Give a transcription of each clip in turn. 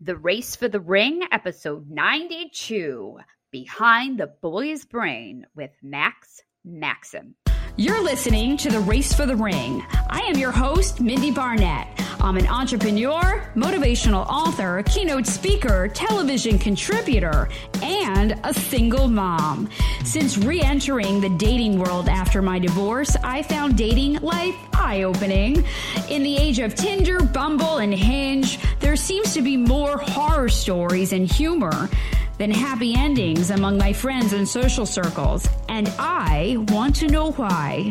The Race for the Ring, episode 92 Behind the Boy's Brain with Max Maxim. You're listening to The Race for the Ring. I am your host, Mindie Barnett. I'm an entrepreneur, motivational author, keynote speaker, television contributor, and a single mom. Since re entering the dating world after my divorce, I found dating life eye opening. In the age of Tinder, Bumble, and Hinge, there seems to be more horror stories and humor than happy endings among my friends and social circles, and I want to know why.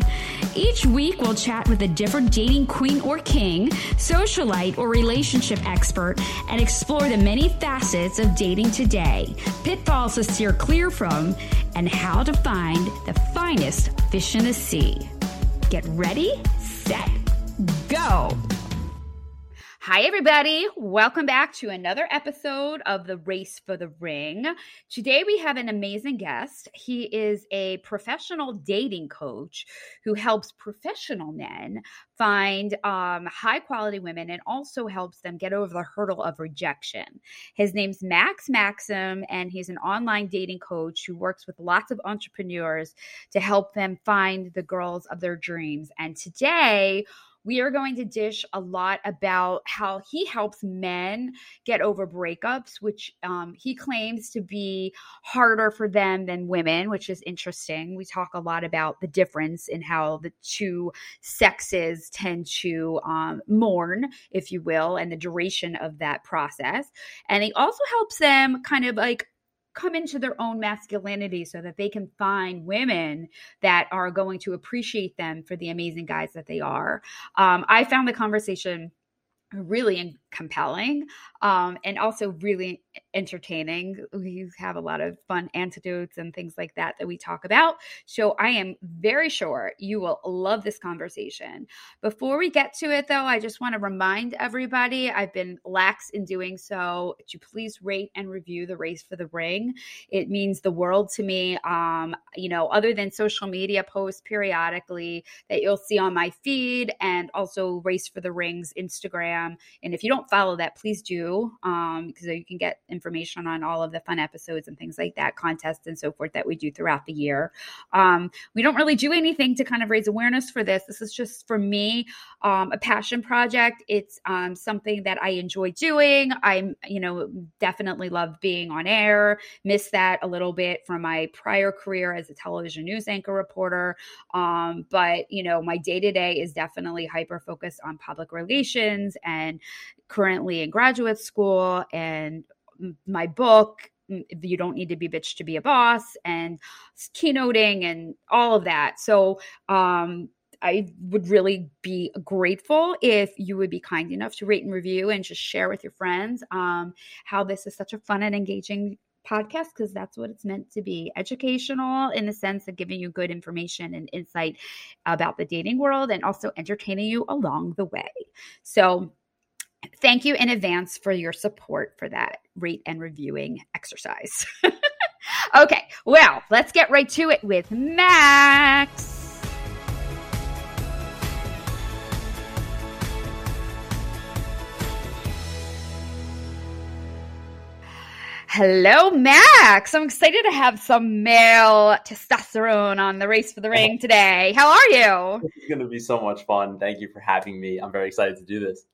Each week, we'll chat with a different dating queen or king, socialite or relationship expert, and explore the many facets of dating today, pitfalls to steer clear from, and how to find the finest fish in the sea. Get ready, set, go! Hi, everybody. Welcome back to another episode of The Race for the Ring. Today, we have an amazing guest. He is a professional dating coach who helps professional men find um, high quality women and also helps them get over the hurdle of rejection. His name's Max Maxim, and he's an online dating coach who works with lots of entrepreneurs to help them find the girls of their dreams. And today, we are going to dish a lot about how he helps men get over breakups, which um, he claims to be harder for them than women, which is interesting. We talk a lot about the difference in how the two sexes tend to um, mourn, if you will, and the duration of that process. And he also helps them kind of like come into their own masculinity so that they can find women that are going to appreciate them for the amazing guys that they are. Um, I found the conversation really compelling um, and also really entertaining. We have a lot of fun antidotes and things like that that we talk about. So I am very sure you will love this conversation. Before we get to it, though, I just want to remind everybody I've been lax in doing so to please rate and review the race for the ring. It means the world to me. Um, you know, other than social media posts periodically that you'll see on my feed and also Race for the Rings Instagram. And if you don't follow that, please do um, because you can get information on all of the fun episodes and things like that, contests and so forth that we do throughout the year. Um, we don't really do anything to kind of raise awareness for this. This is just for me um, a passion project. It's um, something that I enjoy doing. I'm, you know, definitely love being on air. Miss that a little bit from my prior career as a television news anchor reporter. Um, but you know, my day to day is definitely hyper focused on public relations and currently in graduate school and my book you don't need to be bitch to be a boss and keynoting and all of that so um I would really be grateful if you would be kind enough to rate and review and just share with your friends um, how this is such a fun and engaging podcast because that's what it's meant to be educational in the sense of giving you good information and insight about the dating world and also entertaining you along the way. So, thank you in advance for your support for that rate and reviewing exercise. okay, well, let's get right to it with Max. Hello, Max. I'm excited to have some male testosterone on the race for the ring today. How are you? It's going to be so much fun. Thank you for having me. I'm very excited to do this.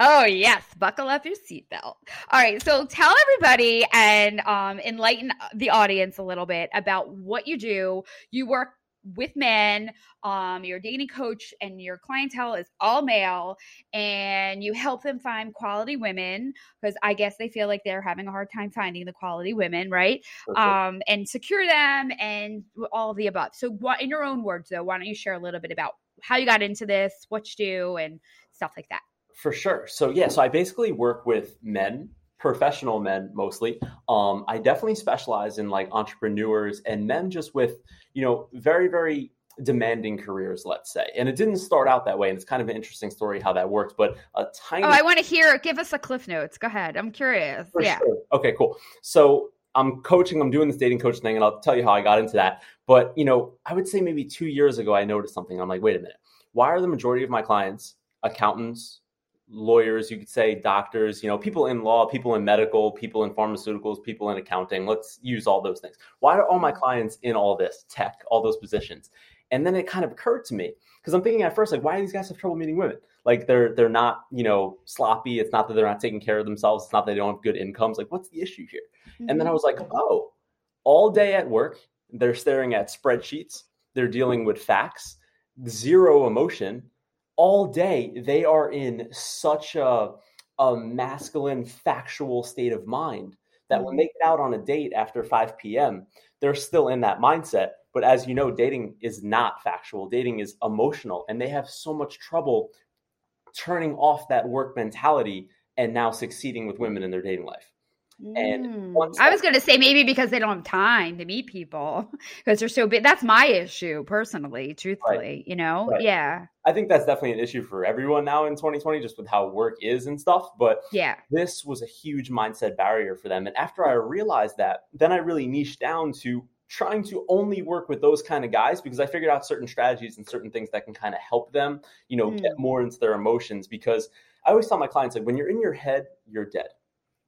Oh, yes. Buckle up your seatbelt. All right. So tell everybody and um, enlighten the audience a little bit about what you do. You work with men um your dating coach and your clientele is all male and you help them find quality women because i guess they feel like they're having a hard time finding the quality women right okay. um and secure them and all of the above so what in your own words though why don't you share a little bit about how you got into this what you do and stuff like that for sure so yeah so i basically work with men professional men mostly. Um, I definitely specialize in like entrepreneurs and men just with, you know, very, very demanding careers, let's say. And it didn't start out that way. And it's kind of an interesting story how that works, but a tiny. Oh, I want to hear, give us a cliff notes. Go ahead. I'm curious. For yeah. Sure. Okay, cool. So I'm coaching, I'm doing this dating coach thing, and I'll tell you how I got into that. But, you know, I would say maybe two years ago, I noticed something. I'm like, wait a minute. Why are the majority of my clients accountants, lawyers, you could say doctors, you know, people in law, people in medical, people in pharmaceuticals, people in accounting. Let's use all those things. Why are all my clients in all this tech, all those positions? And then it kind of occurred to me because I'm thinking at first, like, why do these guys have trouble meeting women? Like they're they're not, you know, sloppy. It's not that they're not taking care of themselves. It's not that they don't have good incomes. Like, what's the issue here? Mm-hmm. And then I mm-hmm. was like, oh, all day at work, they're staring at spreadsheets. They're dealing with facts, zero emotion all day they are in such a, a masculine factual state of mind that when they mm-hmm. get out on a date after 5 p.m they're still in that mindset. But as you know dating is not factual. Dating is emotional and they have so much trouble turning off that work mentality and now succeeding with women in their dating life and mm. I was going to say maybe because they don't have time to meet people because they're so big. That's my issue personally, truthfully, right. you know? Right. Yeah. I think that's definitely an issue for everyone now in 2020, just with how work is and stuff. But yeah, this was a huge mindset barrier for them. And after I realized that, then I really niched down to trying to only work with those kind of guys because I figured out certain strategies and certain things that can kind of help them, you know, mm. get more into their emotions. Because I always tell my clients, like, when you're in your head, you're dead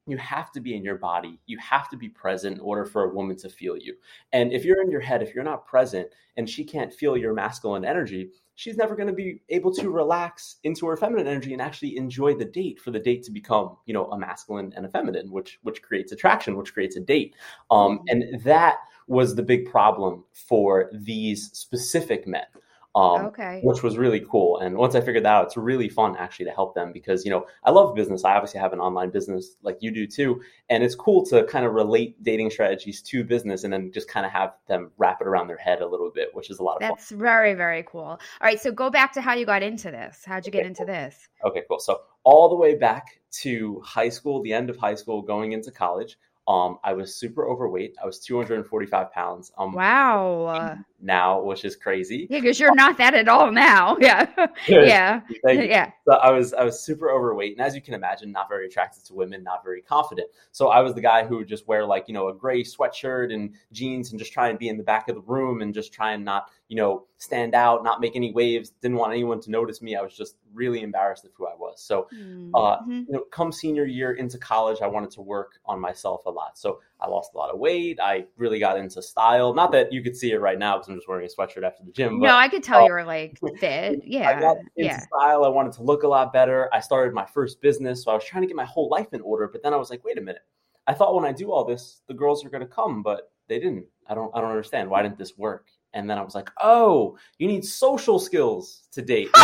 you have to be in your body. You have to be present in order for a woman to feel you. And if you're in your head, if you're not present and she can't feel your masculine energy, she's never going to be able to relax into her feminine energy and actually enjoy the date for the date to become, you know, a masculine and a feminine, which which creates attraction, which creates a date. Um, mm-hmm. and that was the big problem for these specific men um, okay. which was really cool. And once I figured that out, it's really fun actually to help them because, you know, I love business. I obviously have an online business like you do too. And it's cool to kind of relate dating strategies to business and then just kind of have them wrap it around their head a little bit, which is a lot of That's fun. very, very cool. All right. So go back to how you got into this. How'd you okay, get into cool. this? Okay, cool. So all the way back to high school, the end of high school, going into college, um, I was super overweight. I was 245 pounds. Um, wow. Now, which is crazy. Yeah, because you're not that at all now. Yeah. yeah. yeah. So I was I was super overweight, and as you can imagine, not very attracted to women, not very confident. So I was the guy who would just wear like you know a gray sweatshirt and jeans, and just try and be in the back of the room, and just try and not you know stand out, not make any waves. Didn't want anyone to notice me. I was just really embarrassed of who I was. So, mm-hmm. uh, you know, come senior year into college, I wanted to work on myself a lot. So I lost a lot of weight. I really got into style. Not that you could see it right now because I'm just wearing a sweatshirt after the gym. But, no, I could tell uh, you were like fit. Yeah. I got into yeah. style. I wanted to look a lot better. I started my first business. So I was trying to get my whole life in order. But then I was like, wait a minute. I thought when I do all this, the girls are going to come, but they didn't. I don't, I don't understand. Why didn't this work? And then I was like, oh, you need social skills to date.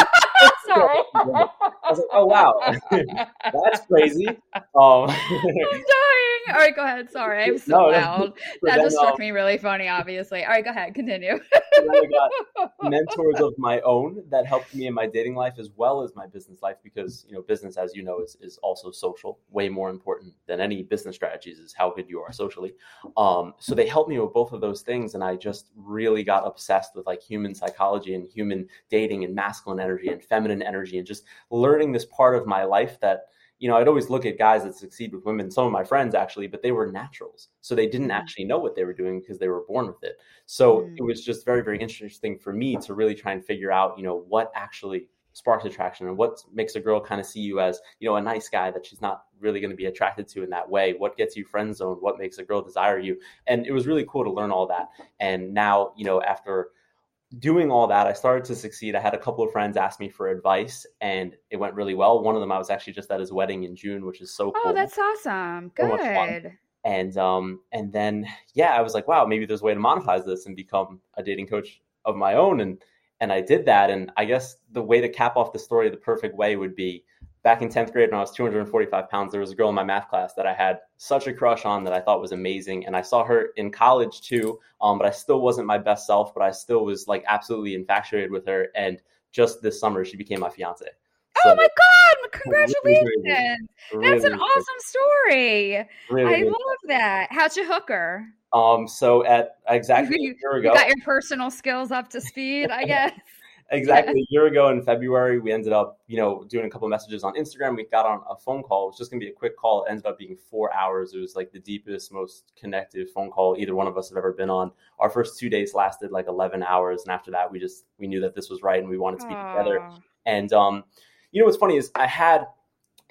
Sorry. I was like, oh wow, that's crazy. Um, I'm dying. All right, go ahead. Sorry, I'm so no, loud. That just struck um, me really funny. Obviously. All right, go ahead. Continue. I got mentors of my own that helped me in my dating life as well as my business life because you know business, as you know, is is also social. Way more important than any business strategies is how good you are socially. Um, so they helped me with both of those things, and I just really got obsessed with like human psychology and human dating and masculine energy and feminine energy and just learning this part of my life that you know, I'd always look at guys that succeed with women, some of my friends actually, but they were naturals. So they didn't mm-hmm. actually know what they were doing because they were born with it. So mm. it was just very, very interesting for me to really try and figure out, you know, what actually sparks attraction and what makes a girl kind of see you as, you know, a nice guy that she's not really going to be attracted to in that way. What gets you friend zoned? What makes a girl desire you? And it was really cool to learn all that. And now, you know, after doing all that, I started to succeed. I had a couple of friends ask me for advice, and it went really well. One of them, I was actually just at his wedding in June, which is so oh, cool. Oh, that's awesome! Good. and um, and then yeah, I was like, wow, maybe there's a way to monetize this and become a dating coach of my own, and and I did that. And I guess the way to cap off the story the perfect way would be back in 10th grade when I was 245 pounds, there was a girl in my math class that I had such a crush on that I thought was amazing. And I saw her in college too, um, but I still wasn't my best self, but I still was like absolutely infatuated with her. And just this summer, she became my fiance. So, oh my God, congratulations. Really, That's an awesome story. I love that. How'd you hook her? Um, so at exactly a year ago, you got your personal skills up to speed, I guess exactly a year ago in February, we ended up, you know, doing a couple messages on Instagram. We got on a phone call. It was just gonna be a quick call. It ended up being four hours. It was like the deepest, most connected phone call either one of us have ever been on. Our first two days lasted like eleven hours, and after that, we just we knew that this was right and we wanted to be Aww. together. And um, you know what's funny is I had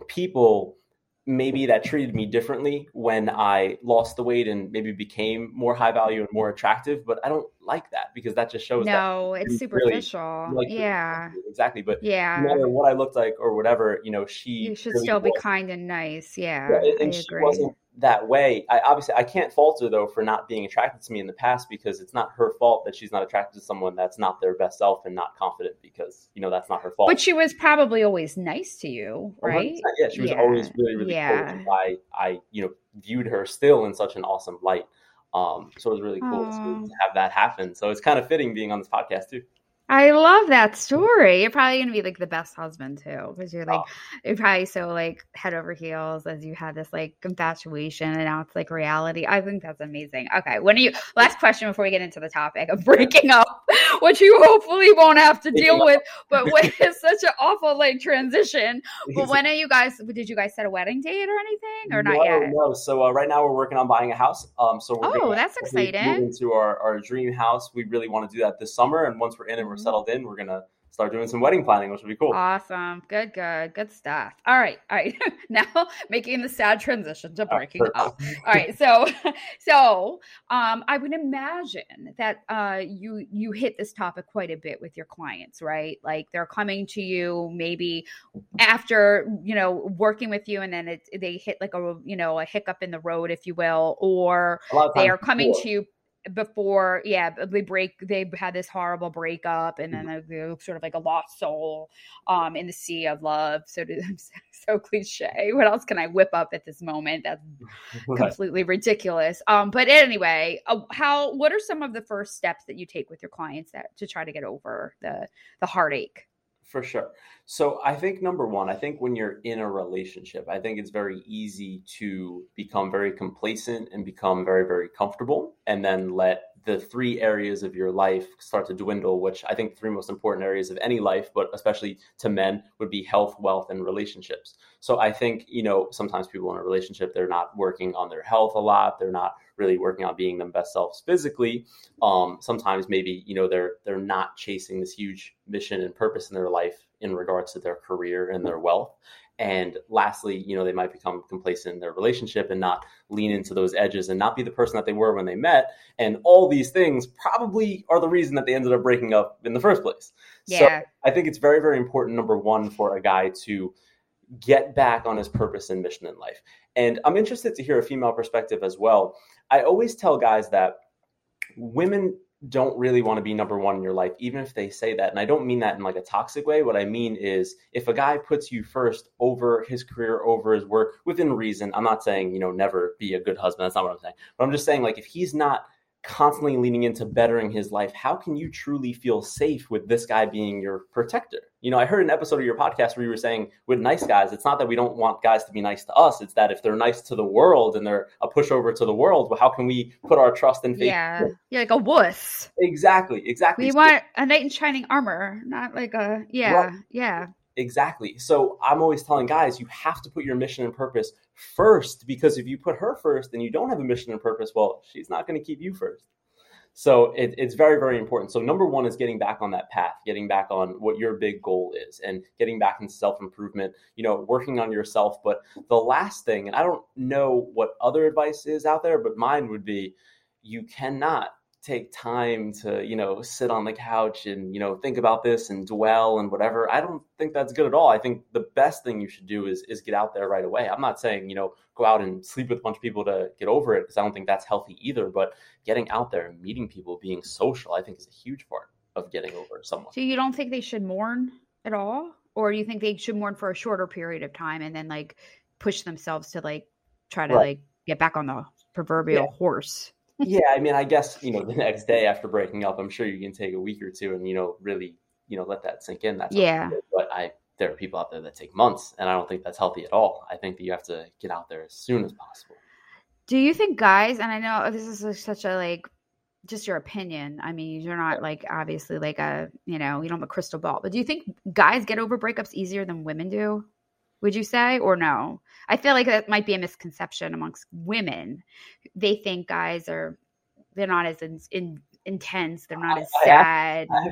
people maybe that treated me differently when I lost the weight and maybe became more high value and more attractive. But I don't like that because that just shows no, it's superficial. Really, yeah, exactly. But yeah, no matter what I looked like or whatever, you know, she you should really still was. be kind and nice. Yeah, yeah and, she wasn't that way. I obviously I can't fault her though for not being attracted to me in the past because it's not her fault that she's not attracted to someone that's not their best self and not confident because you know that's not her fault. But she was probably always nice to you, right? Yeah, she was yeah. always really really yeah. cool. I I you know viewed her still in such an awesome light. Um, so it was really cool to, to have that happen. So it's kind of fitting being on this podcast too. I love that story. You're probably gonna be like the best husband too, because you're like oh. you're probably so like head over heels as you had this like infatuation, and now it's like reality. I think that's amazing. Okay, when are you? Last question before we get into the topic of breaking up, which you hopefully won't have to deal with, but when it's such an awful like transition. But when are you guys? Did you guys set a wedding date or anything, or no, not yet? No. So uh, right now we're working on buying a house. Um, so we're oh, that's exciting. Into our our dream house. We really want to do that this summer, and once we're in and we're settled in, we're gonna start doing some wedding planning, which would be cool. Awesome. Good, good, good stuff. All right. All right. now making the sad transition to breaking up. All right. So so um I would imagine that uh you you hit this topic quite a bit with your clients, right? Like they're coming to you maybe after, you know, working with you and then it they hit like a you know, a hiccup in the road, if you will, or they are coming before. to you before yeah they break they had this horrible breakup and then mm-hmm. they sort of like a lost soul um in the sea of love. So so cliche. What else can i whip up at this moment? That's completely ridiculous. Um but anyway uh, how what are some of the first steps that you take with your clients that to try to get over the the heartache for sure. So I think number one, I think when you're in a relationship, I think it's very easy to become very complacent and become very, very comfortable and then let the three areas of your life start to dwindle, which I think the three most important areas of any life, but especially to men, would be health, wealth, and relationships. So I think, you know, sometimes people in a relationship, they're not working on their health a lot. They're not really working on being them best selves physically. Um, sometimes maybe, you know, they're they're not chasing this huge mission and purpose in their life in regards to their career and their wealth. And lastly, you know, they might become complacent in their relationship and not lean into those edges and not be the person that they were when they met. And all these things probably are the reason that they ended up breaking up in the first place. Yeah. So I think it's very, very important, number one, for a guy to get back on his purpose and mission in life. And I'm interested to hear a female perspective as well. I always tell guys that women don't really want to be number one in your life, even if they say that. And I don't mean that in like a toxic way. What I mean is if a guy puts you first over his career, over his work, within reason, I'm not saying, you know, never be a good husband. That's not what I'm saying. But I'm just saying, like, if he's not constantly leaning into bettering his life, how can you truly feel safe with this guy being your protector? You know, I heard an episode of your podcast where you were saying with nice guys, it's not that we don't want guys to be nice to us. It's that if they're nice to the world and they're a pushover to the world, well, how can we put our trust and faith? Yeah, you're like a wuss. Exactly, exactly. We want a knight in shining armor, not like a yeah, right. yeah. Exactly. So I'm always telling guys, you have to put your mission and purpose first because if you put her first and you don't have a mission and purpose, well, she's not going to keep you first. So it, it's very, very important. So number one is getting back on that path, getting back on what your big goal is, and getting back into self improvement. You know, working on yourself. But the last thing, and I don't know what other advice is out there, but mine would be, you cannot take time to you know sit on the couch and you know think about this and dwell and whatever i don't think that's good at all. I think the best thing you should do is is get out there right away. I'm not saying you know go out and sleep with a bunch of people to get over it because i don't think that's healthy either but getting out there and meeting people being social i think is a huge part of getting over someone. So you don't think they should mourn at all? Or do you think they should mourn for a shorter period of time and then like push themselves to like try to right. like get back on the proverbial yeah. horse yeah, I mean, I guess you know the next day after breaking up, I'm sure you can take a week or two and you know really you know let that sink in. That's yeah. But I there are people out there that take months, and I don't think that's healthy at all. I think that you have to get out there as soon as possible. Do you think guys? And I know this is such a like just your opinion. I mean, you're not like obviously like a you know you don't have a crystal ball, but do you think guys get over breakups easier than women do? Would you say or no? I feel like that might be a misconception amongst women. They think guys are they're not as in, in intense. They're not as sad, I,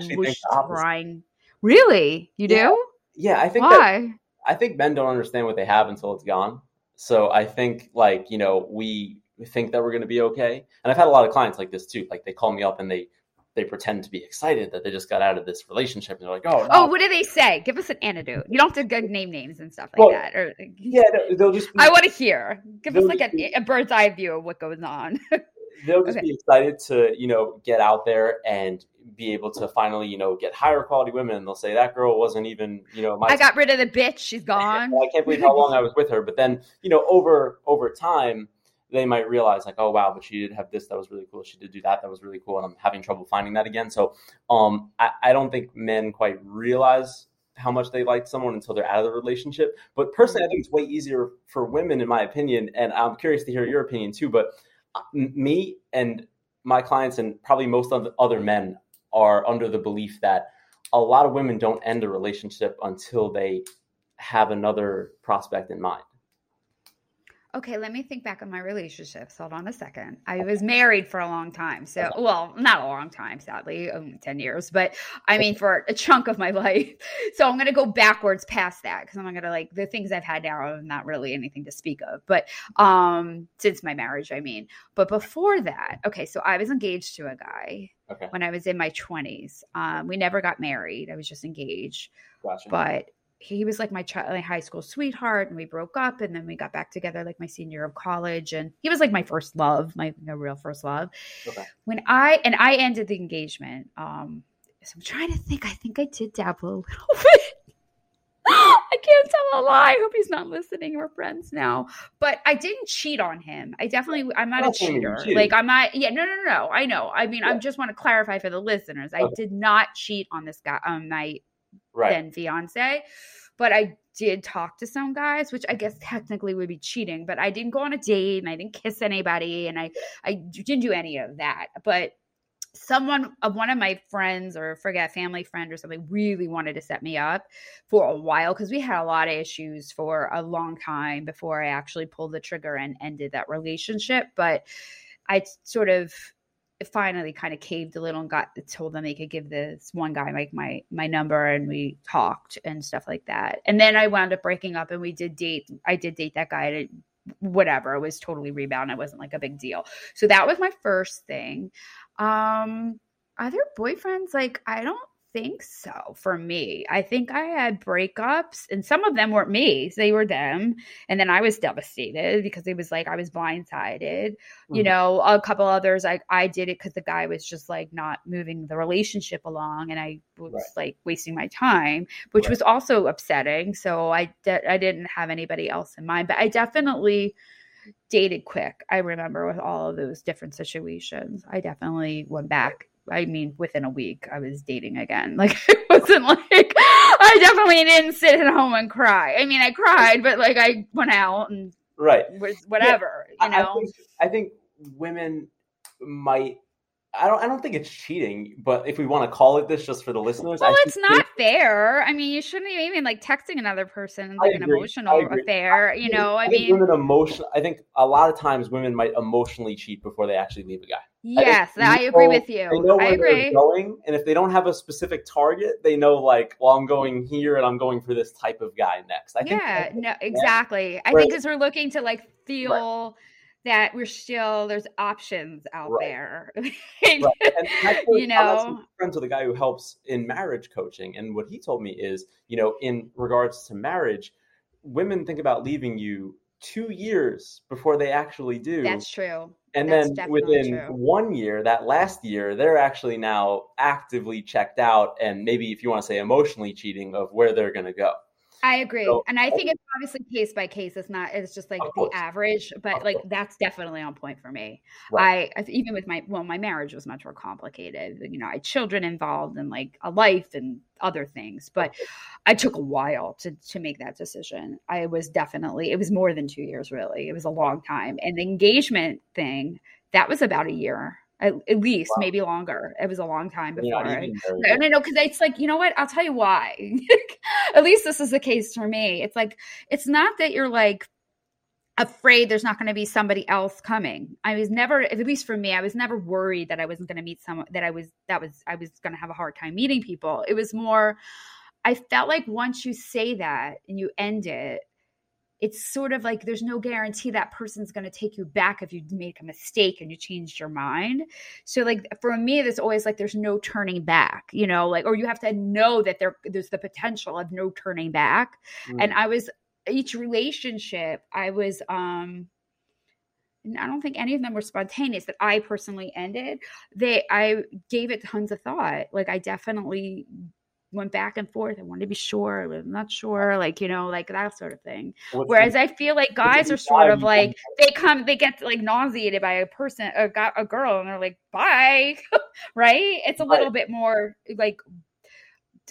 I crying. Really, you yeah. do? Yeah, I think. Why? I think men don't understand what they have until it's gone. So I think like, you know, we think that we're going to be okay. And I've had a lot of clients like this too. Like they call me up and they they pretend to be excited that they just got out of this relationship and they're like, "Oh, no. oh, what do they say? Give us an antidote. You don't have to name names and stuff like well, that. Or yeah, they'll just. Be, I want to hear. Give us like a, a, bird's eye view of what goes on. they'll just okay. be excited to you know get out there and be able to finally you know get higher quality women. And they'll say that girl wasn't even you know. I got rid of the bitch. She's gone. I can't believe how long I was with her. But then you know over over time they might realize like, oh wow, but she did have this that was really cool. She did do that that was really cool, and I'm having trouble finding that again. So um, I, I don't think men quite realize how much they like someone until they're out of the relationship. But personally, I think it's way easier for women, in my opinion. And I'm curious to hear your opinion too. But uh, me and my clients, and probably most of the other men, are under the belief that a lot of women don't end a relationship until they have another prospect in mind. Okay, let me think back on my relationships. Hold on a second. I was married for a long time. So, well, not a long time, sadly, only 10 years, but I mean, for a chunk of my life. So, I'm going to go backwards past that because I'm not going to like the things I've had now are not really anything to speak of, but um, since my marriage, I mean. But before that, okay, so I was engaged to a guy okay. when I was in my 20s. Um, we never got married, I was just engaged. Gotcha. But he was like my, ch- my high school sweetheart and we broke up and then we got back together like my senior year of college and he was like my first love my, real first love okay. when i and i ended the engagement um so i'm trying to think i think i did dabble a little bit I can't tell a lie. I hope he's not listening. We're friends now. But I didn't cheat on him. I definitely, I'm not a cheater. Like, I'm not, yeah, no, no, no. I know. I mean, yeah. I just want to clarify for the listeners. I did not cheat on this guy, on my right. then fiance. But I did talk to some guys, which I guess technically would be cheating, but I didn't go on a date and I didn't kiss anybody and I, I didn't do any of that. But someone uh, one of my friends or forget family friend or something really wanted to set me up for a while because we had a lot of issues for a long time before i actually pulled the trigger and ended that relationship but i sort of finally kind of caved a little and got told them they could give this one guy like my my number and we talked and stuff like that. And then I wound up breaking up and we did date. I did date that guy. And whatever, it was totally rebound. It wasn't like a big deal. So that was my first thing. Um, other boyfriends, like I don't think so for me. I think I had breakups and some of them weren't me. They were them. And then I was devastated because it was like I was blindsided. Mm-hmm. You know, a couple others I I did it cuz the guy was just like not moving the relationship along and I was right. like wasting my time, which right. was also upsetting. So I de- I didn't have anybody else in mind, but I definitely dated quick. I remember with all of those different situations. I definitely went back I mean, within a week, I was dating again. Like, it wasn't like I definitely didn't sit at home and cry. I mean, I cried, but like I went out and right was whatever. Yeah, you know, I think, I think women might I don't I don't think it's cheating, but if we want to call it this just for the listeners, well, it's not fair. I mean, you shouldn't even like texting another person like an emotional affair. You know, I, I mean, women emotion. I think a lot of times women might emotionally cheat before they actually leave a guy. Yes, I, I agree with you. They know where I agree. They're going, and if they don't have a specific target, they know like, well, I'm going here, and I'm going for this type of guy next. I think. Yeah, no, exactly. I think because we're looking to like feel. Right that we're still there's options out right. there. right. actually, you know, friends with a guy who helps in marriage coaching, and what he told me is, you know, in regards to marriage, women think about leaving you two years before they actually do. That's true. And That's then within true. one year, that last year, they're actually now actively checked out, and maybe if you want to say emotionally cheating of where they're going to go. I agree. So, and I think it's obviously case by case. It's not, it's just like the average, but like that's definitely on point for me. Right. I, even with my, well, my marriage was much more complicated. You know, I had children involved and like a life and other things, but I took a while to, to make that decision. I was definitely, it was more than two years, really. It was a long time. And the engagement thing, that was about a year at, at least wow. maybe longer. It was a long time before. And I, no, no, no, because it's like you know what? I'll tell you why. at least this is the case for me. It's like it's not that you're like afraid there's not going to be somebody else coming. I was never, at least for me, I was never worried that I wasn't going to meet someone that I was that was I was going to have a hard time meeting people. It was more. I felt like once you say that and you end it, it's sort of like there's no guarantee that person's going to take you back if you make a mistake and you changed your mind. So like for me, there's always like there's no turning back, you know, like or you have to know that there there's the potential of no turning back. Mm. And I was each relationship, I was um I don't think any of them were spontaneous that I personally ended. They I gave it tons of thought. Like I definitely went back and forth. I wanted to be sure. I'm not sure, like you know, like that sort of thing. What's Whereas the, I feel like guys are sort of like they come, they get like nauseated by a person, a, a girl, and they're like, "Bye," right? It's a right. little bit more like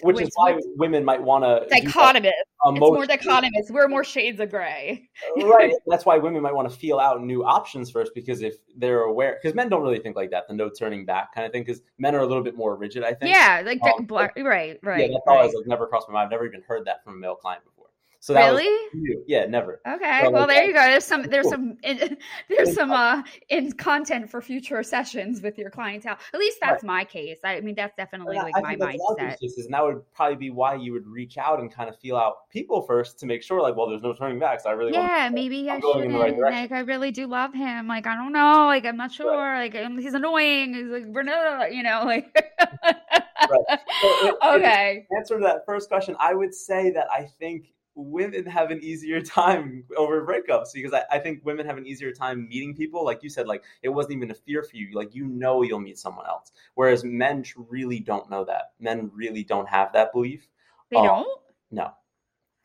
which, which is why women might want to dichotomous. It's more dichotomous. We're more shades of gray. right. That's why women might want to feel out new options first because if they're aware, because men don't really think like that, the no turning back kind of thing. Because men are a little bit more rigid, I think. Yeah, like um, black, right, right. Yeah, that's right. always like never crossed my mind. I've never even heard that from a male client before. So that really? Yeah, never. Okay. So well, like, there you go. There's some there's some in, there's some uh in content for future sessions with your clientele. At least that's right. my case. I mean, that's definitely like I my mindset. Cases, and that would probably be why you would reach out and kind of feel out people first to make sure, like, well, there's no turning back. So I really yeah, maybe I should. Right like, I really do love him. Like, I don't know. Like, I'm not sure. Right. Like, um, he's annoying. He's like, not, you know, like. right. So it, okay. answer to that first question, I would say that I think women have an easier time over breakups because I, I, think women have an easier time meeting people. Like you said, like it wasn't even a fear for you. Like you know you'll meet someone else. Whereas men really don't know that. Men really don't have that belief. They um, don't? No.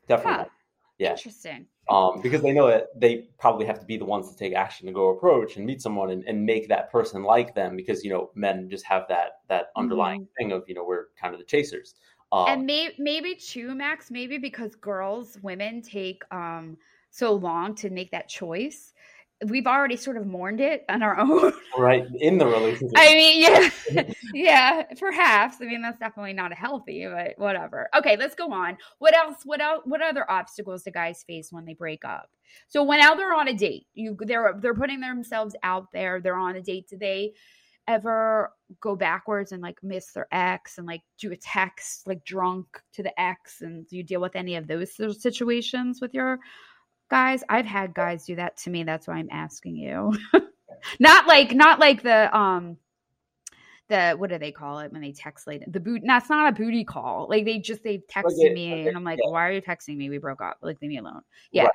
Definitely not. Yeah. Interesting. Um, because they know that they probably have to be the ones to take action to go approach and meet someone and, and make that person like them because you know men just have that that underlying mm-hmm. thing of you know we're kind of the chasers um, and may- maybe too, Max, maybe because girls, women take um, so long to make that choice. We've already sort of mourned it on our own. Right. In the relationship. I mean, yeah. yeah, perhaps. I mean, that's definitely not healthy, but whatever. Okay, let's go on. What else? What else? What other obstacles do guys face when they break up? So when they're on a date, you they're they're putting themselves out there, they're on a date. Do they ever go backwards and like miss their ex and like do a text like drunk to the ex and do you deal with any of those situations with your guys? I've had guys do that to me that's why i'm asking you. Not like not like the um the what do they call it when they text late the boot that's not a booty call like they just they texted okay, me okay, and i'm like yeah. why are you texting me? We broke up like leave me alone. Yeah. Right.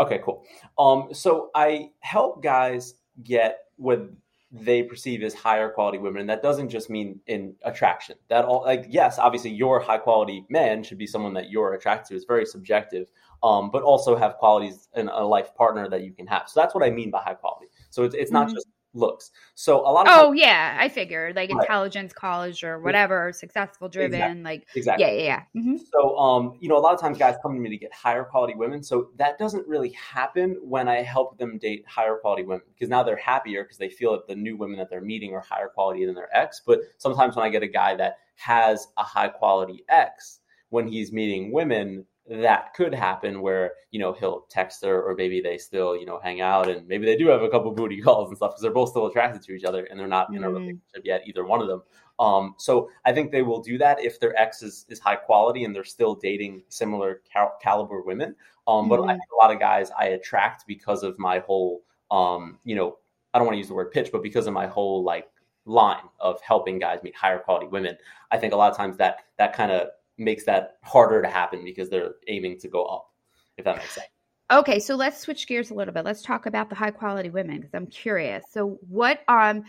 okay cool. Um so i help guys get what they perceive as higher quality women. And that doesn't just mean in attraction. That all like yes obviously your high quality man should be someone that you're attracted to. It's very subjective um, but also have qualities in a life partner that you can have. So that's what i mean by high quality. So it's, it's not mm-hmm. just looks. So a lot of Oh yeah, I figured like right. intelligence college or whatever, successful driven, exactly. like exactly. Yeah, yeah, yeah. Mm-hmm. So um, you know, a lot of times guys come to me to get higher quality women. So that doesn't really happen when I help them date higher quality women because now they're happier because they feel that the new women that they're meeting are higher quality than their ex. But sometimes when I get a guy that has a high quality ex, when he's meeting women, that could happen where you know he'll text her or maybe they still you know hang out and maybe they do have a couple booty calls and stuff because they're both still attracted to each other and they're not in a mm-hmm. relationship yet either one of them um, so i think they will do that if their ex is, is high quality and they're still dating similar cal- caliber women um, but mm-hmm. I think a lot of guys i attract because of my whole um, you know i don't want to use the word pitch but because of my whole like line of helping guys meet higher quality women i think a lot of times that that kind of makes that harder to happen because they're aiming to go up, if that makes sense. Okay, so let's switch gears a little bit. Let's talk about the high quality women because I'm curious. So, what um,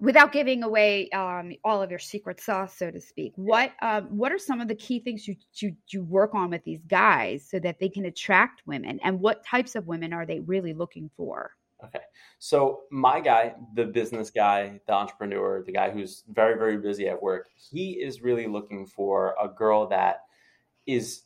without giving away um, all of your secret sauce, so to speak, what um, what are some of the key things you, you you work on with these guys so that they can attract women, and what types of women are they really looking for? Okay. So my guy, the business guy, the entrepreneur, the guy who's very, very busy at work, he is really looking for a girl that is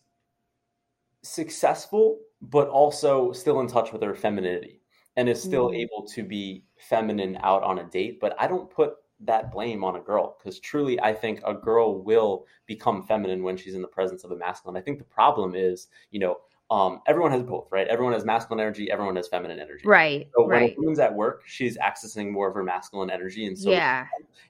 successful, but also still in touch with her femininity and is still mm-hmm. able to be feminine out on a date. But I don't put that blame on a girl because truly I think a girl will become feminine when she's in the presence of a masculine. I think the problem is, you know, um, everyone has both, right? Everyone has masculine energy, everyone has feminine energy. Right. So when a woman's at work, she's accessing more of her masculine energy. And so, yeah.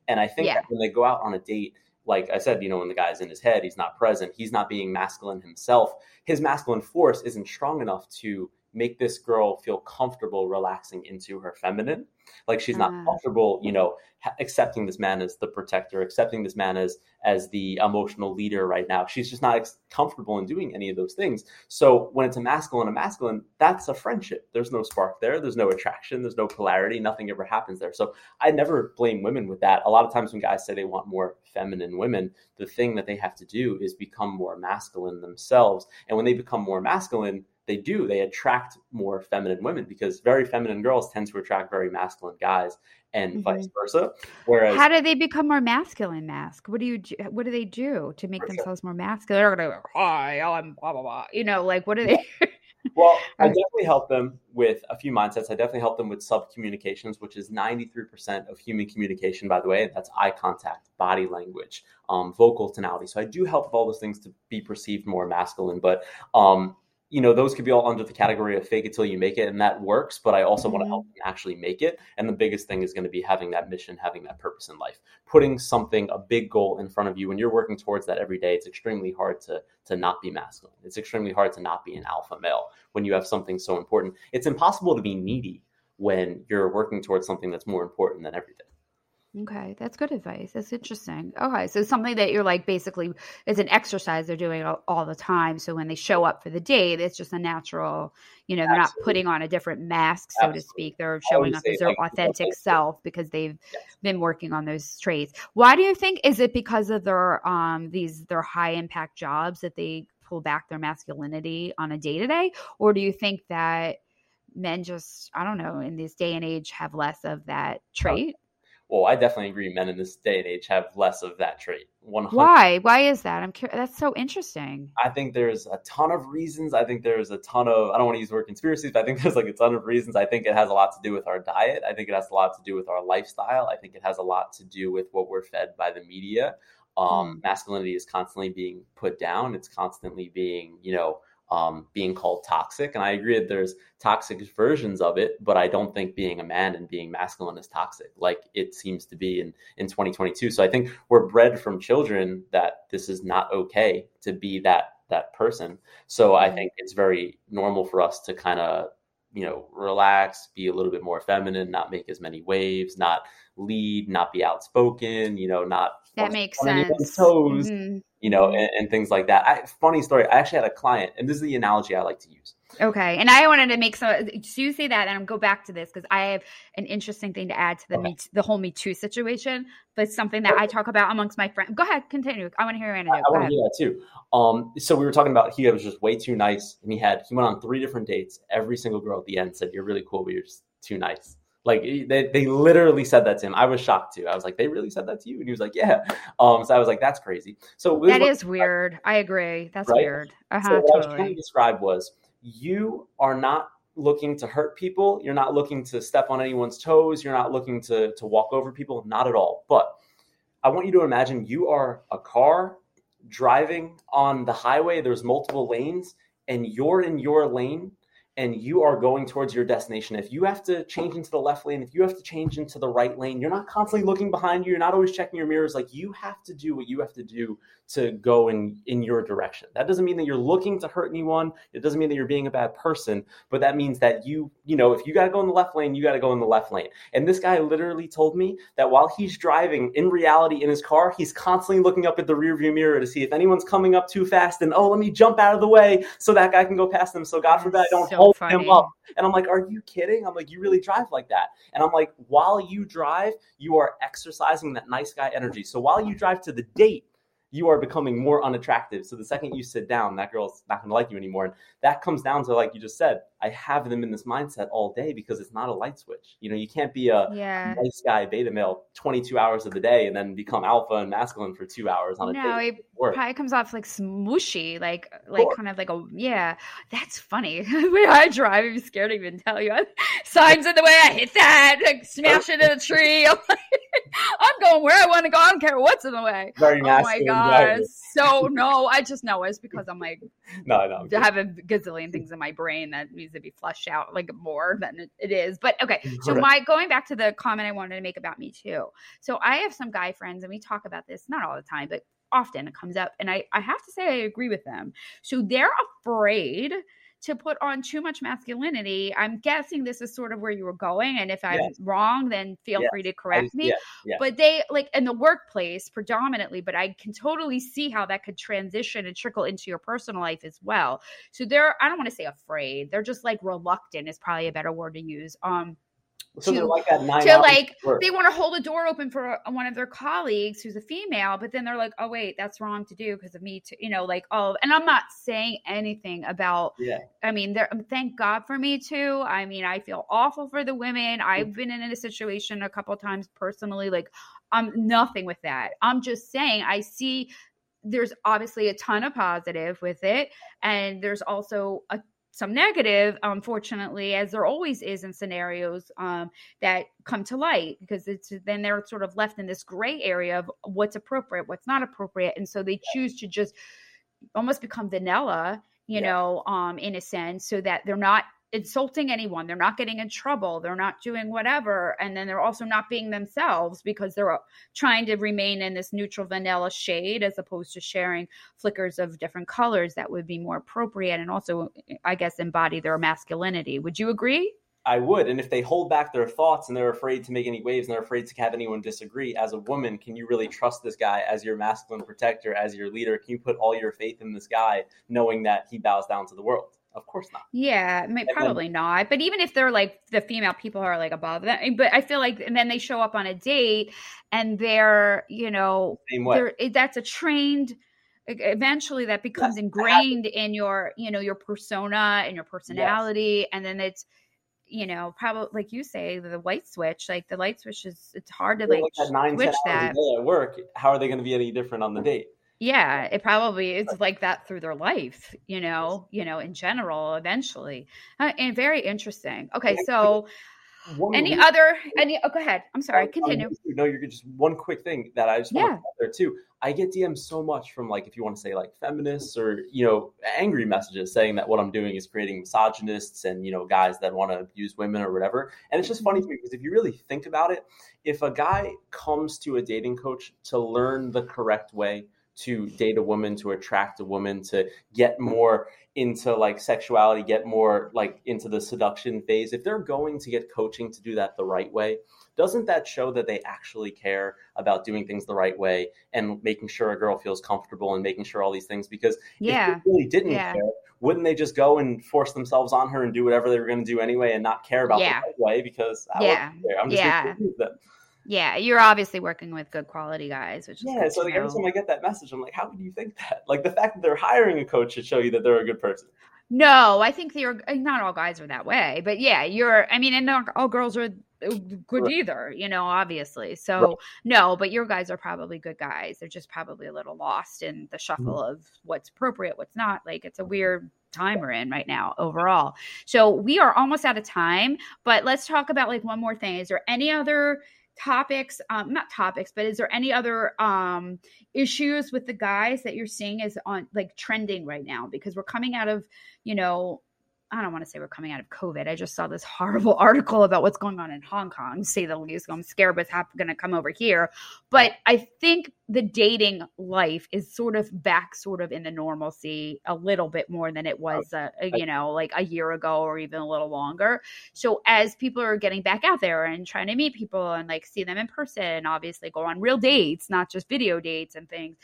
And I think yeah. that when they go out on a date, like I said, you know, when the guy's in his head, he's not present, he's not being masculine himself. His masculine force isn't strong enough to make this girl feel comfortable relaxing into her feminine. Like she's not uh. comfortable, you know, accepting this man as the protector, accepting this man as as the emotional leader right now. She's just not ex- comfortable in doing any of those things. So when it's a masculine, a masculine, that's a friendship. There's no spark there. There's no attraction. There's no polarity. Nothing ever happens there. So I never blame women with that. A lot of times when guys say they want more feminine women, the thing that they have to do is become more masculine themselves. And when they become more masculine, they do they attract more feminine women because very feminine girls tend to attract very masculine guys and mm-hmm. vice versa. Whereas how do they become more masculine mask? What do you what do they do to make themselves more masculine? They're gonna go hi i'm blah blah blah. You know like what do they well i definitely help them with a few mindsets. I definitely help them with sub communications which is 93% of human communication by the way. That's eye contact body language um, vocal tonality. So i do help with all those things to be perceived more masculine. But um, you know, those could be all under the category of fake it till you make it, and that works. But I also mm-hmm. want to help them actually make it. And the biggest thing is going to be having that mission, having that purpose in life, putting something, a big goal in front of you. When you're working towards that every day, it's extremely hard to to not be masculine. It's extremely hard to not be an alpha male when you have something so important. It's impossible to be needy when you're working towards something that's more important than everything. Okay, that's good advice. That's interesting. Okay, so something that you're like basically is an exercise they're doing all, all, the time. So when they show up for the date, it's just a natural, you know, they're Absolutely. not putting on a different mask, so Absolutely. to speak. They're showing up as their authentic self because they've yes. been working on those traits. Why do you think is it because of their um these their high impact jobs that they pull back their masculinity on a day to day, or do you think that men just I don't know in this day and age have less of that trait? Well, I definitely agree. Men in this day and age have less of that trait. 100 Why? Why is that? I'm curious. That's so interesting. I think there's a ton of reasons. I think there's a ton of. I don't want to use the word conspiracies, but I think there's like a ton of reasons. I think it has a lot to do with our diet. I think it has a lot to do with our lifestyle. I think it has a lot to do with what we're fed by the media. Um, mm. Masculinity is constantly being put down. It's constantly being, you know, um, being called toxic. And I agree that there's toxic versions of it, but I don't think being a man and being masculine is toxic like it seems to be in, in 2022. So I think we're bred from children that this is not okay to be that that person. So I mm-hmm. think it's very normal for us to kind of you know relax be a little bit more feminine not make as many waves not lead not be outspoken you know not that makes sense toes mm-hmm you know, and, and things like that. I, funny story. I actually had a client, and this is the analogy I like to use. Okay, and I wanted to make some. So you say that, and I'll go back to this because I have an interesting thing to add to the okay. me, the whole Me Too situation, but something that I talk about amongst my friends. Go ahead, continue. I want to hear your anecdote. I, I want to hear that too. Um, so we were talking about he was just way too nice, and he had he went on three different dates. Every single girl at the end said, "You're really cool, but you're just too nice." Like they, they literally said that to him. I was shocked too. I was like, they really said that to you? And he was like, yeah. Um, so I was like, that's crazy. So that is weird. I agree. That's right? weird. Uh-huh, so what totally. I was trying to describe was you are not looking to hurt people. You're not looking to step on anyone's toes. You're not looking to, to walk over people. Not at all. But I want you to imagine you are a car driving on the highway. There's multiple lanes and you're in your lane and you are going towards your destination, if you have to change into the left lane, if you have to change into the right lane, you're not constantly looking behind you. You're not always checking your mirrors. Like you have to do what you have to do to go in in your direction. That doesn't mean that you're looking to hurt anyone. It doesn't mean that you're being a bad person, but that means that you, you know, if you got to go in the left lane, you got to go in the left lane. And this guy literally told me that while he's driving in reality in his car, he's constantly looking up at the rearview mirror to see if anyone's coming up too fast and oh, let me jump out of the way so that guy can go past them. So God forbid I don't so hold funny. him up. And I'm like, are you kidding? I'm like, you really drive like that. And I'm like, while you drive, you are exercising that nice guy energy. So while you drive to the date, you are becoming more unattractive. So the second you sit down, that girl's not going to like you anymore. And that comes down to, like you just said, I have them in this mindset all day because it's not a light switch. You know, you can't be a yeah. nice guy beta male 22 hours of the day and then become alpha and masculine for two hours on a no, day. No, it probably comes off like smooshy, like like sure. kind of like a yeah. That's funny. when I drive, I'm scared to even tell you. Signs in the way, I hit that, like, smash into the tree. I'm, like, I'm going where I want to go. I don't care what's in the way. Very oh my god. So no, I just know it's because I'm like no, no. I have a gazillion things in my brain that means to be flushed out like more than it is. But okay, mm, so Correct. my going back to the comment I wanted to make about me too. So I have some guy friends, and we talk about this not all the time, but often it comes up, and I I have to say I agree with them. So they're afraid to put on too much masculinity. I'm guessing this is sort of where you were going, and if I'm Yes. wrong, then feel Yes. free to correct just- me but they like in the workplace predominantly but i can totally see how that could transition and trickle into your personal life as well so they're i don't want to say afraid they're just like reluctant is probably a better word to use um so to- like that to like work. they want to hold a door open for one of their colleagues who's a female but then they're like oh wait that's wrong to do because of me too you know like oh and i'm not saying anything about yeah I mean, there. Um, thank God for me too. I mean, I feel awful for the women. I've been in a situation a couple times personally. Like, I'm nothing with that. I'm just saying. I see. There's obviously a ton of positive with it, and there's also a some negative, unfortunately, as there always is in scenarios um, that come to light because it's then they're sort of left in this gray area of what's appropriate, what's not appropriate, and so they choose to just almost become vanilla you Yeah. know, um, in a sense, so that they're not insulting anyone, they're not getting in trouble, they're not doing whatever, and then they're also not being themselves because they're trying to remain in this neutral vanilla shade as opposed to sharing flickers of different colors that would be more appropriate and also, I guess, embody their masculinity. Would you agree? I would. And if they hold back their thoughts and they're afraid to make any waves and they're afraid to have anyone disagree, as a woman, can you really trust this guy as your masculine protector, as your leader? Can you put all your faith in this guy, knowing that he bows down to the world? Of course not. Yeah, may- then- probably not. But even if they're like the female people are like above that, eh, but I feel like, and then they show up on a date and they're, you know, they're eh, that's a trained eventually that becomes Yes, ingrained in your you know your persona and your personality and then it's you know probably like you say the white switch like the light switch is it's hard to like like that nine, switch that at work. How are they going to be any different on the date? Yeah it probably is like that through their life you know you know in general eventually uh, and very interesting okay so One any reason- other any oh go ahead i'm sorry um, continue No, you're just one quick thing that I just want Yeah. to there too. I get DMs so much from like if you want to say like feminists or you know angry messages saying that what I'm doing is creating misogynists and you know guys that want to abuse women or whatever. And it's just funny to me because if you really think about it, if a guy comes to a dating coach to learn the correct way to date a woman, to attract a woman, to get more into like sexuality, get more like into the seduction phase, if they're going to get coaching to do that the right way, doesn't that show that they actually care about doing things the right way and making sure a girl feels comfortable and making sure all these things? Because yeah if they really didn't Yeah. care, wouldn't they just go and force themselves on her and do whatever they were going to do anyway and not care about Yeah. the right way? Because I Yeah. I'm just Yeah. them. Yeah you're obviously working with good quality guys which is Yeah, so like every time I get that message, I'm like, how could you think that? Like the fact that they're hiring a coach should show you that they're a good person. No, I think you're not all guys are that way, but yeah, you're. I mean, and not all girls are uh, good Right. either, you know. Obviously, so Right. no, but your guys are probably good guys. They're just probably a little lost in the shuffle Mm-hmm. of what's appropriate, what's not. Like it's a weird time we're in right now overall. So we are almost out of time, but let's talk about like one more thing. Is there any other? Topics um not topics but is there any other um issues with the guys that you're seeing is on like trending right now? Because we're coming out of you know I don't want to say we're coming out of COVID. I just saw this horrible article about what's going on in Hong Kong, say the least. I'm scared what's going to come over here. But I think the dating life is sort of back, sort of in the normalcy a little bit more than it was, uh, you know, like a year ago or even a little longer. So as people are getting back out there and trying to meet people and like see them in person, obviously go on real dates, not just video dates and things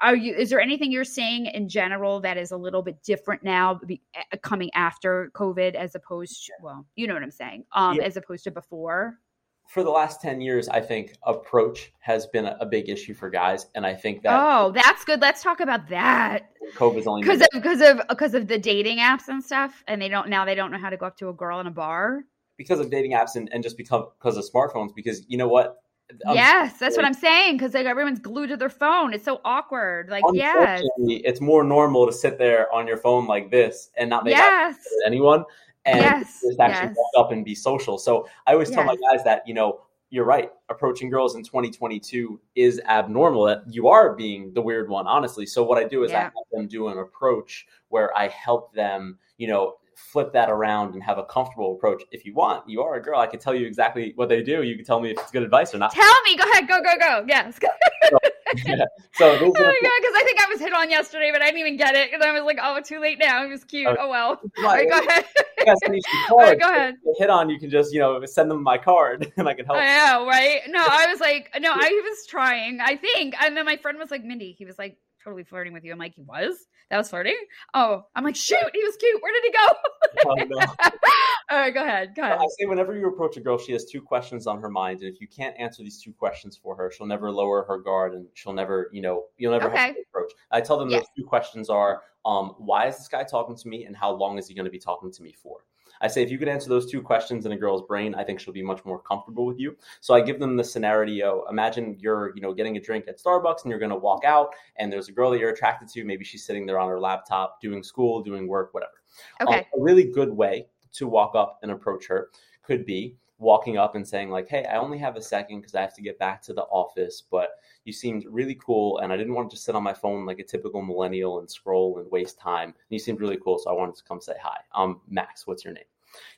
are you is there anything you're seeing in general that is a little bit different now be, coming after covid as opposed to well you know what i'm saying um Yeah. as opposed to before For the last 10 years, I think approach has been a, a big issue for guys. And I think that oh that's good let's talk about that COVID's only because of because of because of the dating apps and stuff and they don't now they don't know how to go up to a girl in a bar because of dating apps and, and just become because of smartphones. Because you know what? Um, yes that's what i'm saying because like everyone's glued to their phone it's so awkward like yes Unfortunately, it's more normal to sit there on your phone like this and not make yes with anyone and Yes, just actually yes. walk up and be social. So I always tell my guys that, you know, you're right. Approaching girls in 2022 is abnormal. That you are being the weird one, honestly. So what I do is I Yeah. have them do an approach where I help them, you know, flip that around and have a comfortable approach. If you want, you are a girl. I can tell you exactly what they do. You can tell me if it's good advice or not. Tell me. Go ahead. Go, go, go. Yes. so, yeah. so oh my god, because I think I was hit on yesterday, but I didn't even get it. And I was like, oh, too late now. It was cute. Oh, oh well. All right, go ahead. All right, go ahead. hit on, you can just, you know, send them my card and I can help. I know, right? No, I was like, no, I was trying, I think. And then my friend was like, Mindie, he was like, totally flirting with you. I'm like, he was? That was flirting? Oh, I'm like, shoot, he was cute. Where did he go? oh, no. All right, go ahead. Go ahead. I say whenever you approach a girl, she has two questions on her mind. And if you can't answer these two questions for her, she'll never lower her guard and she'll never, you know, you'll never okay. have to approach. I tell them yes. those two questions are um, why is this guy talking to me and how long is he going to be talking to me for? I say if you could answer those two questions in a girl's brain, I think she'll be much more comfortable with you. So I give them the scenario. Imagine you're, you know, getting a drink at Starbucks and you're going to walk out and there's a girl that you're attracted to. Maybe she's sitting there on her laptop doing school, doing work, whatever. Okay. Um, a really good way to walk up and approach her could be walking up and saying like, "Hey, I only have a second because I have to get back to the office, but you seemed really cool, and I didn't want to just sit on my phone like a typical millennial and scroll and waste time. And you seemed really cool, so I wanted to come say hi. Um, Max, what's your name?"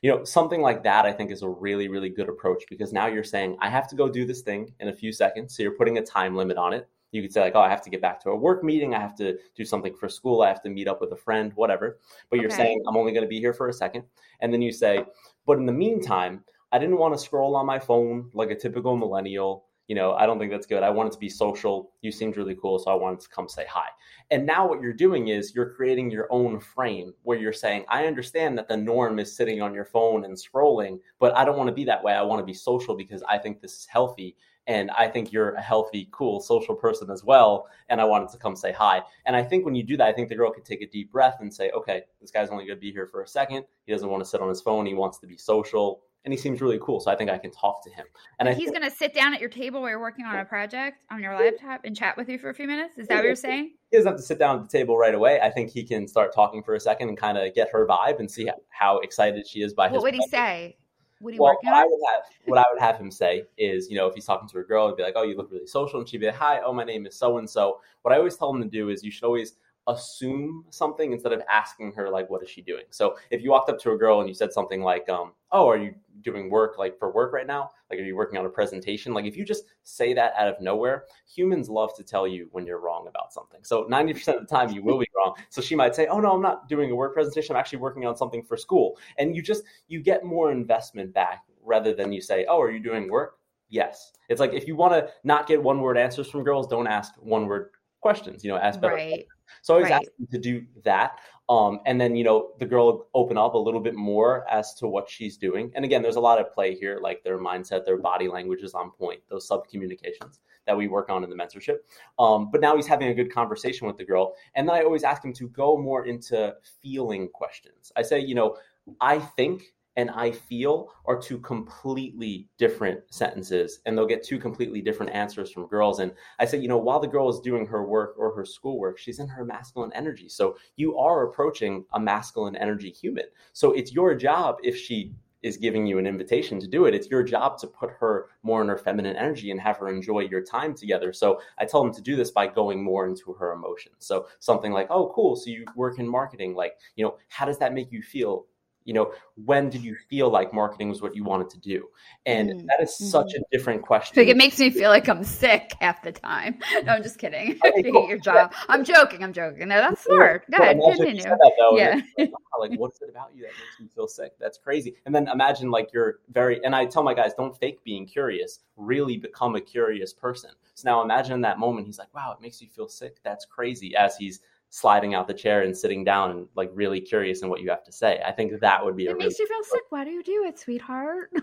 You know, something like that I think is a really, really good approach because now you're saying, I have to go do this thing in a few seconds. So you're putting a time limit on it. You could say, like, oh, I have to get back to a work meeting. I have to do something for school. I have to meet up with a friend, whatever. But you're saying, I'm only going to be here for a second. And then you say, but in the meantime, I didn't want to scroll on my phone like a typical millennial you know, I don't think that's good. I wanted to be social. You seemed really cool, so I wanted to come say hi. And now what you're doing is you're creating your own frame where you're saying, I understand that the norm is sitting on your phone and scrolling, but I don't want to be that way. I want to be social because I think this is healthy. And I think you're a healthy, cool, social person as well. And I wanted to come say hi. And I think when you do that, I think the girl could take a deep breath and say, okay, this guy's only going to be here for a second. He doesn't want to sit on his phone. He wants to be social and he seems really cool. So I think I can talk to him. And he's going to sit down at your table while you're working on a project on your laptop and chat with you for a few minutes. Is that what you're saying? He doesn't have to sit down at the table right away. I think he can start talking for a second and kind of get her vibe and see how, how excited she is by what his. What would he say? What, well, what I would have what I would have him say is, you know, if he's talking to a girl, he'd be like, "Oh, you look really social," and she'd be like, "Hi, oh, my name is so and so." What I always tell him to do is, you should always assume something instead of asking her like what is she doing? So if you walked up to a girl and you said something like um, oh are you doing work like for work right now? Like are you working on a presentation? Like if you just say that out of nowhere humans love to tell you when you're wrong about something. So 90% of the time you will be wrong. So she might say oh no i'm not doing a work presentation. I'm actually working on something for school. And you just you get more investment back rather than you say oh are you doing work? Yes. It's like if you want to not get one word answers from girls don't ask one word questions you know ask better right. So I always right. ask them to do that. Um, and then, you know, the girl open up a little bit more as to what she's doing. And again, there's a lot of play here, like their mindset, their body language is on point, those sub communications that we work on in the mentorship. Um, but now he's having a good conversation with the girl. And then I always ask him to go more into feeling questions. I say, you know, I think and I feel are two completely different sentences, and they'll get two completely different answers from girls. And I say, you know, while the girl is doing her work or her schoolwork, she's in her masculine energy. So you are approaching a masculine energy human. So it's your job if she is giving you an invitation to do it. It's your job to put her more in her feminine energy and have her enjoy your time together. So I tell them to do this by going more into her emotions. So something like, oh, cool. So you work in marketing. Like, you know, how does that make you feel? You know when did you feel like marketing was what you wanted to do? And mm-hmm. that is such a different question. Like it makes me feel like i'm sick half the time. No i'm just kidding. Okay, you cool. hate your job. I'm joking i'm joking. No that's smart. Go ahead continue. that, though, yeah. like, like what is it about you that makes me feel sick? That's crazy. And then imagine like you're very and i tell my guys don't fake being curious. Really become a curious person. So now imagine that moment he's like wow it makes you feel sick? That's crazy as he's sliding out the chair and sitting down and like really curious in what you have to say. I think that would be. It a makes really- you feel sick. Why do you do it, sweetheart?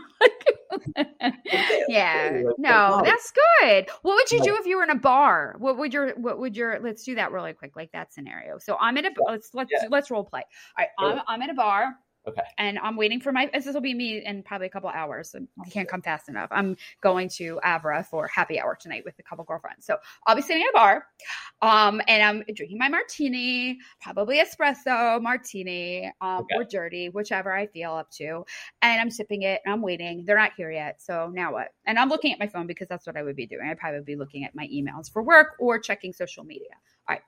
yeah, no, that's good. What would you do if you were in a bar? What would your what would your let's do that really quick, like that scenario. So I'm in a let's let's yeah. let's role play. All right, I'm I'm in a bar. Okay. And I'm waiting for my, this will be me in probably a couple hours. So I can't come fast enough. I'm going to Avra for happy hour tonight with a couple girlfriends. So I'll be sitting at a bar um, and I'm drinking my martini, probably espresso, martini, um, okay. or dirty, whichever I feel up to. And I'm sipping it and I'm waiting. They're not here yet. So now what? And I'm looking at my phone because that's what I would be doing. I'd probably be looking at my emails for work or checking social media. All right.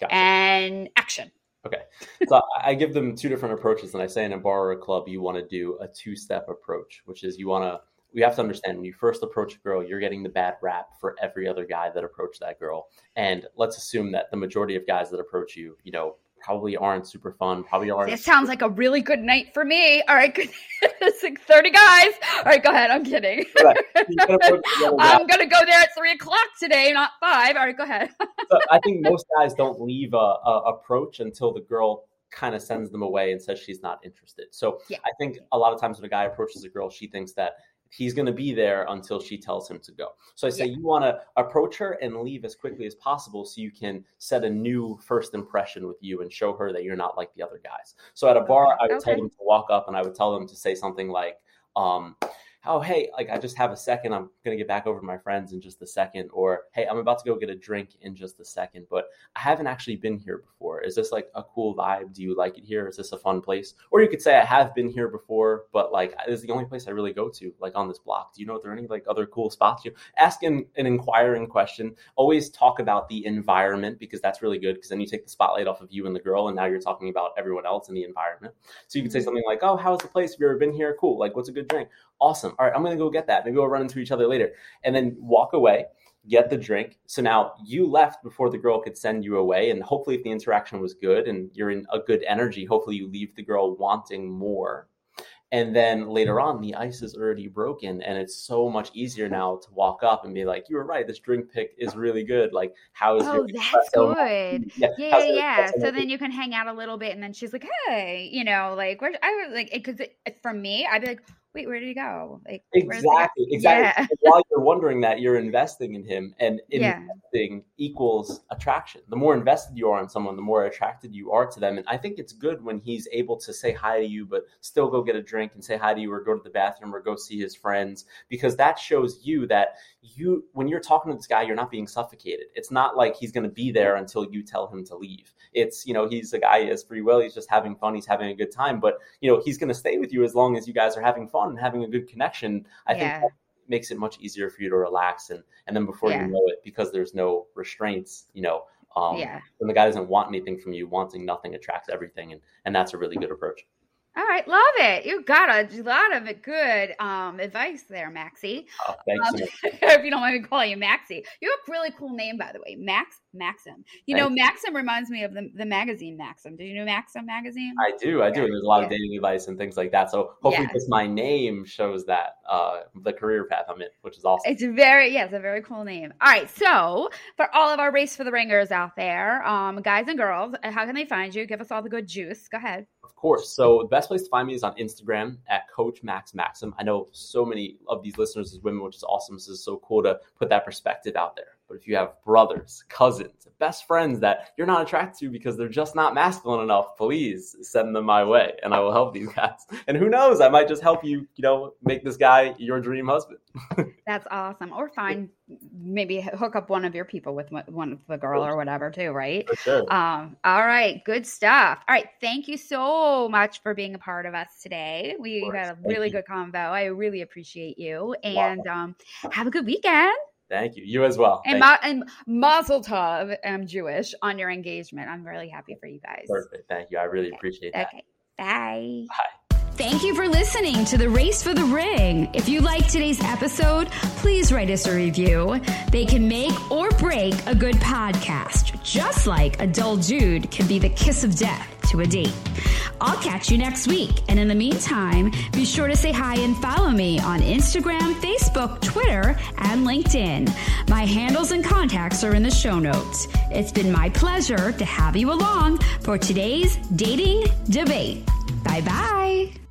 Gotcha. And action. Okay. So I give them two different approaches. And I say in a bar or a club, you want to do a two step approach, which is you want to, we have to understand when you first approach a girl, you're getting the bad rap for every other guy that approached that girl. And let's assume that the majority of guys that approach you, you know, probably aren't super fun. Probably aren't. It sounds like a really good night for me. All right, it's like thirty guys. All right, go ahead. I'm kidding. I'm gonna go there at three o'clock today, not five. All right, go ahead. so I think most guys don't leave a, a approach until the girl kind of sends them away and says she's not interested. So yeah. I think a lot of times when a guy approaches a girl, she thinks that he's going to be there until she tells him to go. So I say yeah. you want to approach her and leave as quickly as possible so you can set a new first impression with you and show her that you're not like the other guys. So at a bar, I would okay. tell them to walk up and I would tell them to say something like, um, oh hey like i just have a second i'm gonna get back over to my friends in just a second or hey i'm about to go get a drink in just a second but i haven't actually been here before. Is this like a cool vibe? Do you like it here? Is this a fun place? Or you could say i have been here before but like this is the only place i really go to like on this block. Do you know if there are any like other cool spots? You ask an, an inquiring question. Always talk about the environment because that's really good because then you take the spotlight off of you and the girl and now you're talking about everyone else in the environment. So you could say mm-hmm. something like oh how's the place? Have you ever been here? Cool. Like what's a good drink awesome. All right, I'm going to go get that. Maybe we'll run into each other later. And then walk away, get the drink. So now you left before the girl could send you away. And hopefully, if the interaction was good and you're in a good energy, hopefully you leave the girl wanting more. And then later on, the ice is already broken, and it's so much easier now to walk up and be like, "You were right. This drink pick is really good. Like, how is oh, that's good. Yeah, yeah, yeah. So then you can hang out a little bit, and then she's like, "Hey, you know, like, where I was like, because for me, I'd be like, wait, where did he go? Like exactly, exactly. Yeah. While you're wondering that, you're investing in him, and investing yeah. equals attraction. The more invested you are in someone, the more attracted you are to them. And I think it's good when he's able to say hi to you, but still go get a drink and say hi to you, or go to the bathroom, or go see his friends, because that shows you that you, when you're talking to this guy, you're not being suffocated. It's not like he's going to be there until you tell him to leave. It's you know he's a guy, he has free will, he's just having fun, he's having a good time, but you know he's going to stay with you as long as you guys are having fun and having a good connection, I yeah. think makes it much easier for you to relax and and then before yeah. you know it, because there's no restraints, you know, um, yeah. when the guy doesn't want anything from you, wanting nothing attracts everything, and and that's a really good approach. All right, love it. You got a lot of good um, advice there, Maxie. Oh, thanks. Um, if you don't mind me calling you Maxie, you have a really cool name, by the way, Max Maxim. You know, Maxim reminds me of the, the magazine Maxim. Did you know Maxim magazine? I do, I do. And there's a lot yeah. of dating advice and things like that. So hopefully, yes. just my name shows that uh, the career path I'm in, which is awesome. It's very, yeah, it's a very cool name. All right, so for all of our race for the ringers out there, um, guys and girls, how can they find you? Give us all the good juice. Go ahead. Of course. So the best place to find me is on Instagram at Coach Max Maxim. I know so many of these listeners is women, which is awesome. This is so cool to put that perspective out there. But if you have brothers, cousins, best friends that you're not attracted to because they're just not masculine enough, please send them my way and I will help these guys. And who knows, I might just help you, you know, make this guy your dream husband. That's awesome. Or find maybe hook up one of your people with one of the girl or whatever too, right? For sure. Um, all right, good stuff. All right, thank you so much for being a part of us today. We had a really good convo. I really appreciate you, and wow. um, have a good weekend. Thank you. You as well. And, ma- and Mazel Tov, I'm Jewish, on your engagement. I'm really happy for you guys. Perfect. Thank you. I really okay. appreciate that. Okay. Bye. Bye. Thank you for listening to the Race for the Ring. If you like today's episode, please write us a review. They can make or break a good podcast, just like a dull dude can be the kiss of death to a date. I'll catch you next week. And in the meantime, be sure to say hi and follow me on Instagram, Facebook, Twitter, and LinkedIn. My handles and contacts are in the show notes. It's been my pleasure to have you along for today's dating debate. Bye bye.